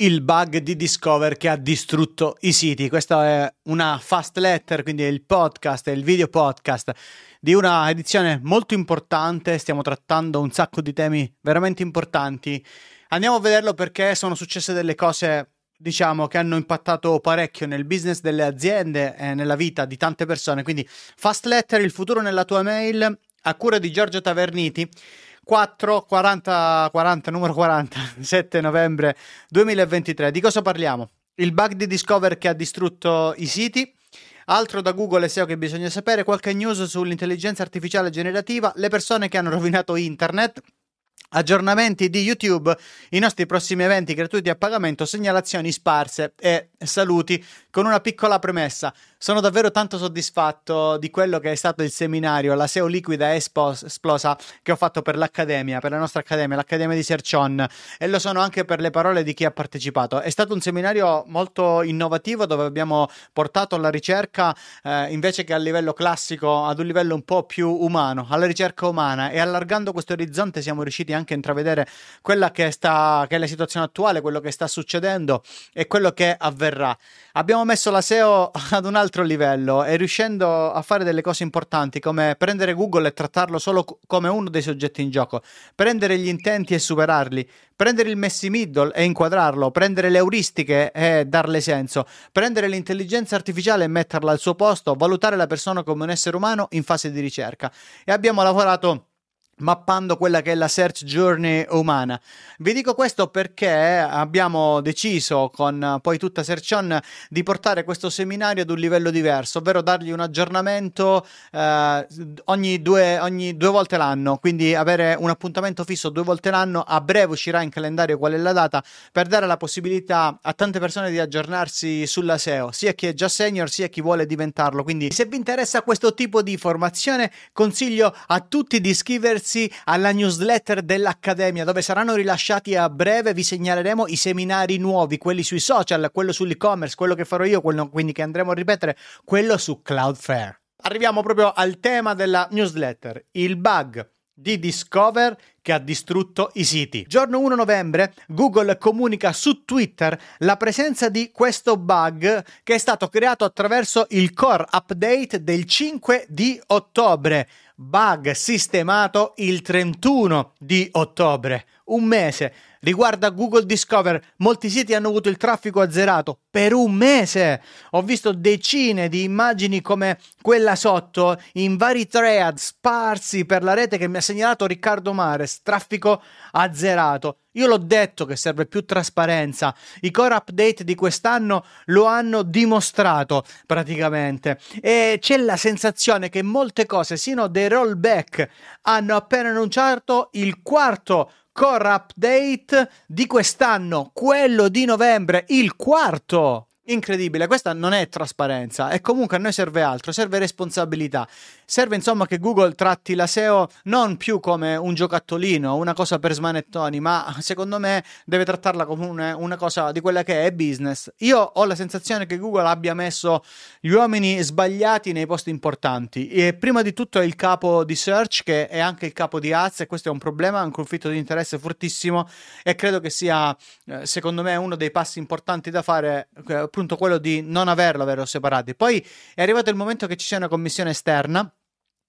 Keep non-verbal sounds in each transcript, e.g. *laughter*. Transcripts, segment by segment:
il bug di Discover che ha distrutto i siti. Questa è una fast letter, quindi il podcast, il video podcast di una edizione molto importante. Stiamo trattando un sacco di temi veramente importanti. Andiamo a vederlo perché sono successe delle cose, diciamo, che hanno impattato parecchio nel business delle aziende e nella vita di tante persone. Quindi, fast letter, il futuro nella tua mail, a cura di Giorgio Taverniti. 4, 40, 40, numero 40, 7 *laughs* novembre 2023. Di cosa parliamo? Il bug di Discover che ha distrutto i siti. Altro da Google e SEO che bisogna sapere, qualche news sull'intelligenza artificiale generativa, le persone che hanno rovinato internet, aggiornamenti di YouTube, i nostri prossimi eventi gratuiti a pagamento, segnalazioni sparse e saluti con una piccola premessa. Sono davvero tanto soddisfatto di quello che è stato il seminario, la SEO liquida esplosa che ho fatto per l'Accademia, per la nostra Accademia, l'Accademia di Sercion e lo sono anche per le parole di chi ha partecipato. È stato un seminario molto innovativo dove abbiamo portato la ricerca eh, invece che a livello classico ad un livello un po' più umano, alla ricerca umana e allargando questo orizzonte siamo riusciti anche a intravedere quella che, sta, che è la situazione attuale, quello che sta succedendo e quello che avverrà. Abbiamo messo la SEO *laughs* ad un altro livello e riuscendo a fare delle cose importanti come prendere Google e trattarlo solo come uno dei soggetti in gioco, prendere gli intenti e superarli, prendere il messi middle e inquadrarlo, prendere le euristiche e darle senso, prendere l'intelligenza artificiale e metterla al suo posto, valutare la persona come un essere umano in fase di ricerca. E abbiamo lavorato mappando quella che è la search journey umana. Vi dico questo perché abbiamo deciso con poi tutta Search di portare questo seminario ad un livello diverso, ovvero dargli un aggiornamento eh, ogni, due, ogni due volte l'anno, quindi avere un appuntamento fisso due volte l'anno, a breve uscirà in calendario qual è la data, per dare la possibilità a tante persone di aggiornarsi sulla SEO, sia chi è già senior sia chi vuole diventarlo. Quindi se vi interessa questo tipo di formazione consiglio a tutti di iscriversi iscriversi alla newsletter dell'Accademia dove saranno rilasciati a breve, vi segnaleremo i seminari nuovi, quelli sui social, quello sull'e-commerce, quello che farò io, quello quindi che andremo a ripetere, quello su Cloudflare. Arriviamo proprio al tema della newsletter, il bug di Discover che ha distrutto i siti. Giorno 1 novembre Google comunica su Twitter la presenza di questo bug che è stato creato attraverso il core update del 5 di ottobre bug sistemato il 31 di ottobre, un mese. Riguarda Google Discover, molti siti hanno avuto il traffico azzerato per un mese. Ho visto decine di immagini come quella sotto in vari thread sparsi per la rete che mi ha segnalato Riccardo Mares, traffico azzerato. Io l'ho detto che serve più trasparenza. I core update di quest'anno lo hanno dimostrato praticamente. E c'è la sensazione che molte cose siano dei rollback. Hanno appena annunciato il quarto core update di quest'anno, quello di novembre, il quarto. Incredibile, questa non è trasparenza e comunque a noi serve altro, serve responsabilità. Serve insomma che Google tratti la SEO non più come un giocattolino, una cosa per smanettoni, ma secondo me deve trattarla come una, una cosa di quella che è business. Io ho la sensazione che Google abbia messo gli uomini sbagliati nei posti importanti. E prima di tutto è il capo di search che è anche il capo di ads e questo è un problema, un conflitto di interesse fortissimo e credo che sia eh, secondo me uno dei passi importanti da fare eh, appunto quello di non averlo, averlo separati. Poi è arrivato il momento che ci sia una commissione esterna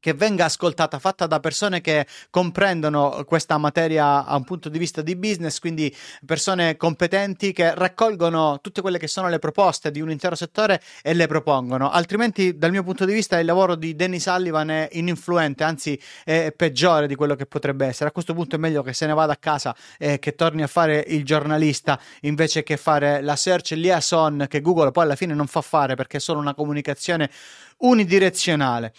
che venga ascoltata, fatta da persone che comprendono questa materia a un punto di vista di business, quindi persone competenti che raccolgono tutte quelle che sono le proposte di un intero settore e le propongono. Altrimenti, dal mio punto di vista, il lavoro di Danny Sullivan è ininfluente, anzi è peggiore di quello che potrebbe essere. A questo punto è meglio che se ne vada a casa e che torni a fare il giornalista invece che fare la search liaison che Google poi alla fine non fa fare perché è solo una comunicazione unidirezionale.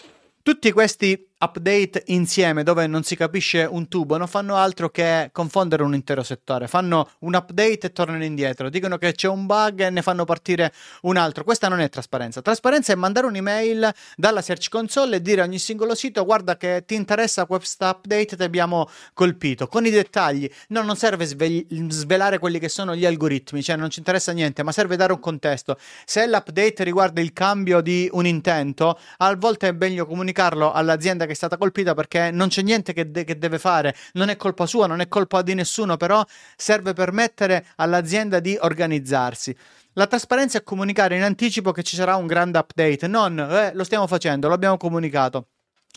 Tutti questi update insieme dove non si capisce un tubo non fanno altro che confondere un intero settore. Fanno un update e tornano indietro, dicono che c'è un bug e ne fanno partire un altro. Questa non è trasparenza. Trasparenza è mandare un'email dalla Search Console e dire a ogni singolo sito guarda che ti interessa questo update ti abbiamo colpito con i dettagli. No, non serve sve- svelare quelli che sono gli algoritmi, cioè non ci interessa niente, ma serve dare un contesto. Se l'update riguarda il cambio di un intento, a volte è meglio comunicarlo all'azienda che è stata colpita perché non c'è niente che, de- che deve fare, non è colpa sua, non è colpa di nessuno, però serve permettere all'azienda di organizzarsi. La trasparenza è comunicare in anticipo che ci sarà un grande update, non eh, lo stiamo facendo, lo abbiamo comunicato.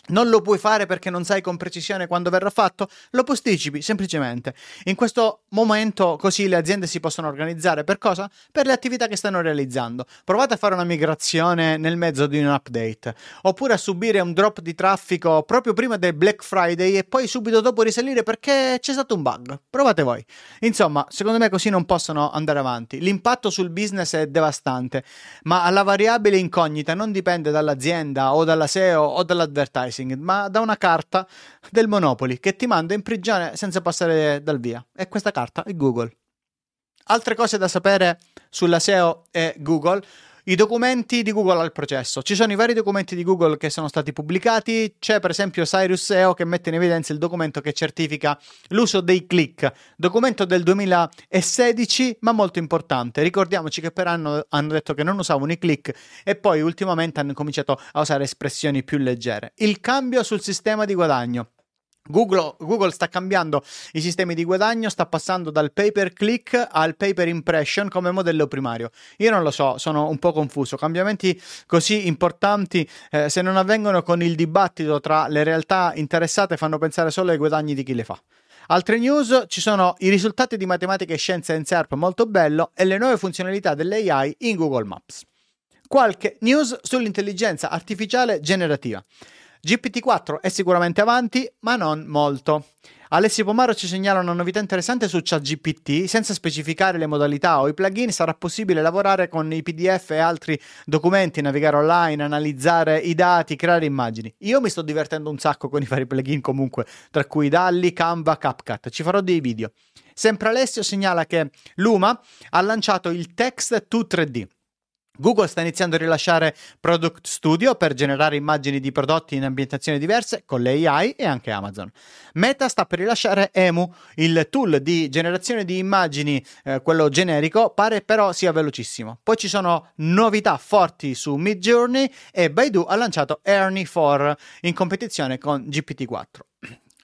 Non lo puoi fare perché non sai con precisione quando verrà fatto? Lo posticipi semplicemente. In questo momento così le aziende si possono organizzare per cosa? Per le attività che stanno realizzando. Provate a fare una migrazione nel mezzo di un update, oppure a subire un drop di traffico proprio prima del Black Friday e poi subito dopo risalire perché c'è stato un bug. Provate voi. Insomma, secondo me così non possono andare avanti. L'impatto sul business è devastante, ma la variabile incognita non dipende dall'azienda o dalla SEO o dall'advertising advertising, ma da una carta del Monopoli che ti manda in prigione senza passare dal via. E questa carta è Google. Altre cose da sapere sulla SEO e Google. I documenti di Google al processo. Ci sono i vari documenti di Google che sono stati pubblicati. C'è per esempio Cyrus SEO che mette in evidenza il documento che certifica l'uso dei click. Documento del 2016, ma molto importante. Ricordiamoci che per anno hanno detto che non usavano i click e poi ultimamente hanno cominciato a usare espressioni più leggere. Il cambio sul sistema di guadagno. Google, Google, sta cambiando i sistemi di guadagno, sta passando dal pay per click al pay per impression come modello primario. Io non lo so, sono un po' confuso. Cambiamenti così importanti, eh, se non avvengono con il dibattito tra le realtà interessate, fanno pensare solo ai guadagni di chi le fa. Altre news, ci sono i risultati di matematica e scienza in SERP molto bello e le nuove funzionalità dell'AI in Google Maps. Qualche news sull'intelligenza artificiale generativa. GPT-4 è sicuramente avanti, ma non molto. Alessio Pomaro ci segnala una novità interessante su ChatGPT. Senza specificare le modalità o i plugin, sarà possibile lavorare con i PDF e altri documenti, navigare online, analizzare i dati, creare immagini. Io mi sto divertendo un sacco con i vari plugin comunque, tra cui Dalli, Canva, CapCut. Ci farò dei video. Sempre Alessio segnala che Luma ha lanciato il Text to 3D Google sta iniziando a rilasciare Product Studio per generare immagini di prodotti in ambientazioni diverse con le AI e anche Amazon. Meta sta per rilasciare Emu, il tool di generazione di immagini, eh, quello generico, pare però sia velocissimo. Poi ci sono novità forti su Midjourney e Baidu ha lanciato Ernie 4 in competizione con GPT-4.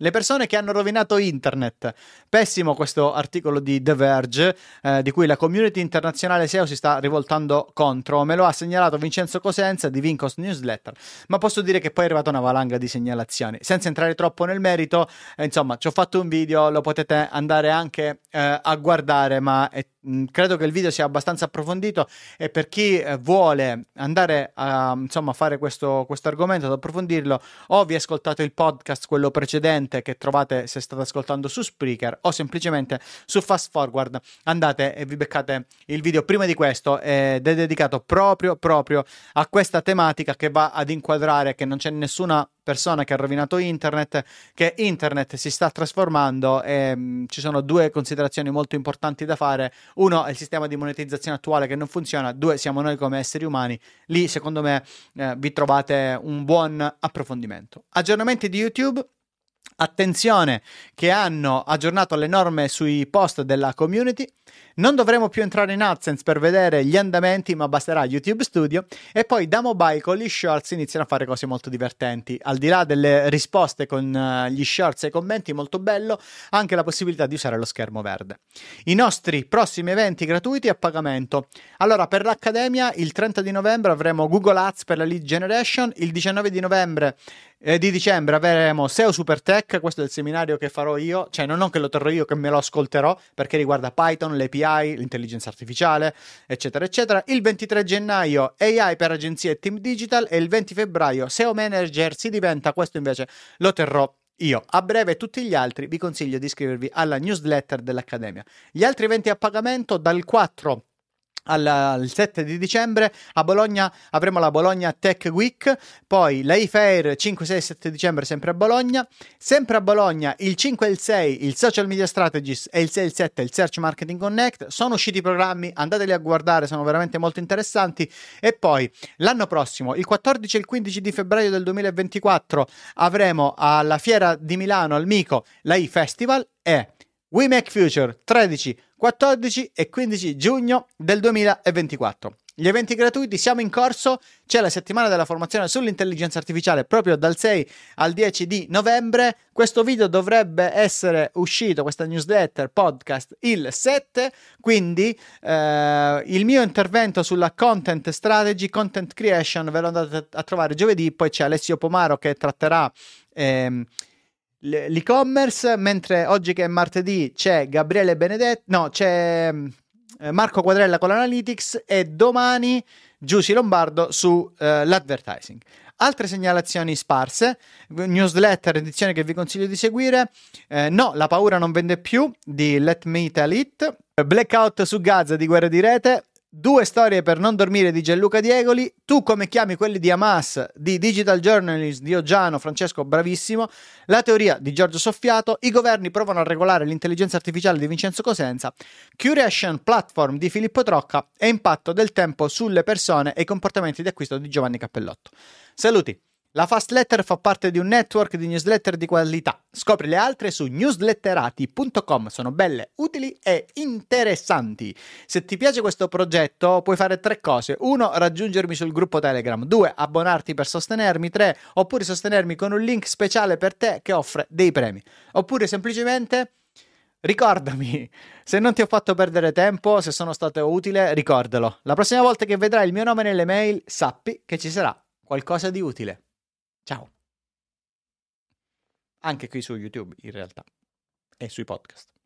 Le persone che hanno rovinato internet. Pessimo questo articolo di The Verge, eh, di cui la community internazionale SEO si sta rivoltando contro. Me lo ha segnalato Vincenzo Cosenza di Vincos Newsletter. Ma posso dire che poi è arrivata una valanga di segnalazioni. Senza entrare troppo nel merito, eh, insomma, ci ho fatto un video, lo potete andare anche eh, a guardare, ma è Mm, credo che il video sia abbastanza approfondito e per chi eh, vuole andare a insomma, fare questo argomento, ad approfondirlo, o vi ascoltate il podcast, quello precedente che trovate se state ascoltando su Spreaker o semplicemente su Fast Forward, andate e vi beccate il video prima di questo ed è dedicato proprio, proprio a questa tematica che va ad inquadrare che non c'è nessuna persona che ha rovinato internet, che internet si sta trasformando e mm, ci sono due considerazioni molto importanti da fare. Uno è il sistema di monetizzazione attuale che non funziona, due siamo noi come esseri umani. Lì secondo me eh, vi trovate un buon approfondimento. Aggiornamenti di YouTube Attenzione che hanno aggiornato le norme sui post della community. Non dovremo più entrare in AdSense per vedere gli andamenti, ma basterà YouTube Studio. E poi da mobile con gli shorts iniziano a fare cose molto divertenti. Al di là delle risposte con uh, gli shorts e i commenti, molto bello, anche la possibilità di usare lo schermo verde. I nostri prossimi eventi gratuiti a pagamento. Allora, per l'Accademia, il 30 di novembre avremo Google Ads per la lead generation, il 19 di novembre eh, di dicembre avremo SEO Super Tech, questo è il seminario che farò io, cioè non, che lo terrò io, che me lo ascolterò, perché riguarda Python, l'API, l'intelligenza artificiale, eccetera, eccetera. Il 23 gennaio AI per agenzie e team digital e il 20 febbraio SEO Manager si diventa, questo invece lo terrò io. A breve tutti gli altri vi consiglio di iscrivervi alla newsletter dell'Accademia. Gli altri eventi a pagamento dal 4 al, al 7 di dicembre a Bologna avremo la Bologna Tech Week, poi la e 5, 6 7 dicembre sempre a Bologna, sempre a Bologna il 5 e il 6 il Social Media Strategies e il 6 e il 7 il Search Marketing Connect, sono usciti i programmi, andateli a guardare, sono veramente molto interessanti e poi l'anno prossimo, il 14 e il 15 di febbraio del 2024 avremo alla Fiera di Milano al Mico la e-Festival e We Make Future 13 14 e 15 giugno del 2024. Gli eventi gratuiti, siamo in corso, c'è la settimana della formazione sull'intelligenza artificiale proprio dal 6 al 10 di novembre. Questo video dovrebbe essere uscito, questa newsletter, podcast, il 7, quindi eh, il mio intervento sulla content strategy, content creation, ve lo andate a trovare giovedì, poi c'è Alessio Pomaro che tratterà... Ehm, l'e-commerce, mentre oggi che è martedì c'è Gabriele Benedetti, no, c'è eh, Marco Quadrella con l'Analytics e domani Giussi Lombardo sull'advertising. Eh, Altre segnalazioni sparse, newsletter, edizione che vi consiglio di seguire. Eh, no, la paura non vende più di Let Me Tell It. Blackout su Gaza di guerra di rete. Due storie per non dormire di Gianluca Diegoli, tu come chiami quelli di Hamas, di Digital Journalist di Oggiano, Francesco bravissimo, la teoria di Giorgio Soffiato, i governi provano a regolare l'intelligenza artificiale di Vincenzo Cosenza, Curation Platform di Filippo Trocca e impatto del tempo sulle persone e i comportamenti di acquisto di Giovanni Cappellotto. Saluti! La Fast Letter fa parte di un network di newsletter di qualità. Scopri le altre su newsletterati.com. Sono belle, utili e interessanti. Se ti piace questo progetto, puoi fare tre cose. Uno, raggiungermi sul gruppo Telegram. Due, abbonarti per sostenermi. Tre, oppure sostenermi con un link speciale per te che offre dei premi. Oppure semplicemente Ricordami, se non ti ho fatto perdere tempo, se sono stato utile, ricordalo. La prossima volta che vedrai il mio nome nelle mail, sappi che ci sarà qualcosa di utile. Ciao. Anche qui su YouTube in realtà e sui podcast.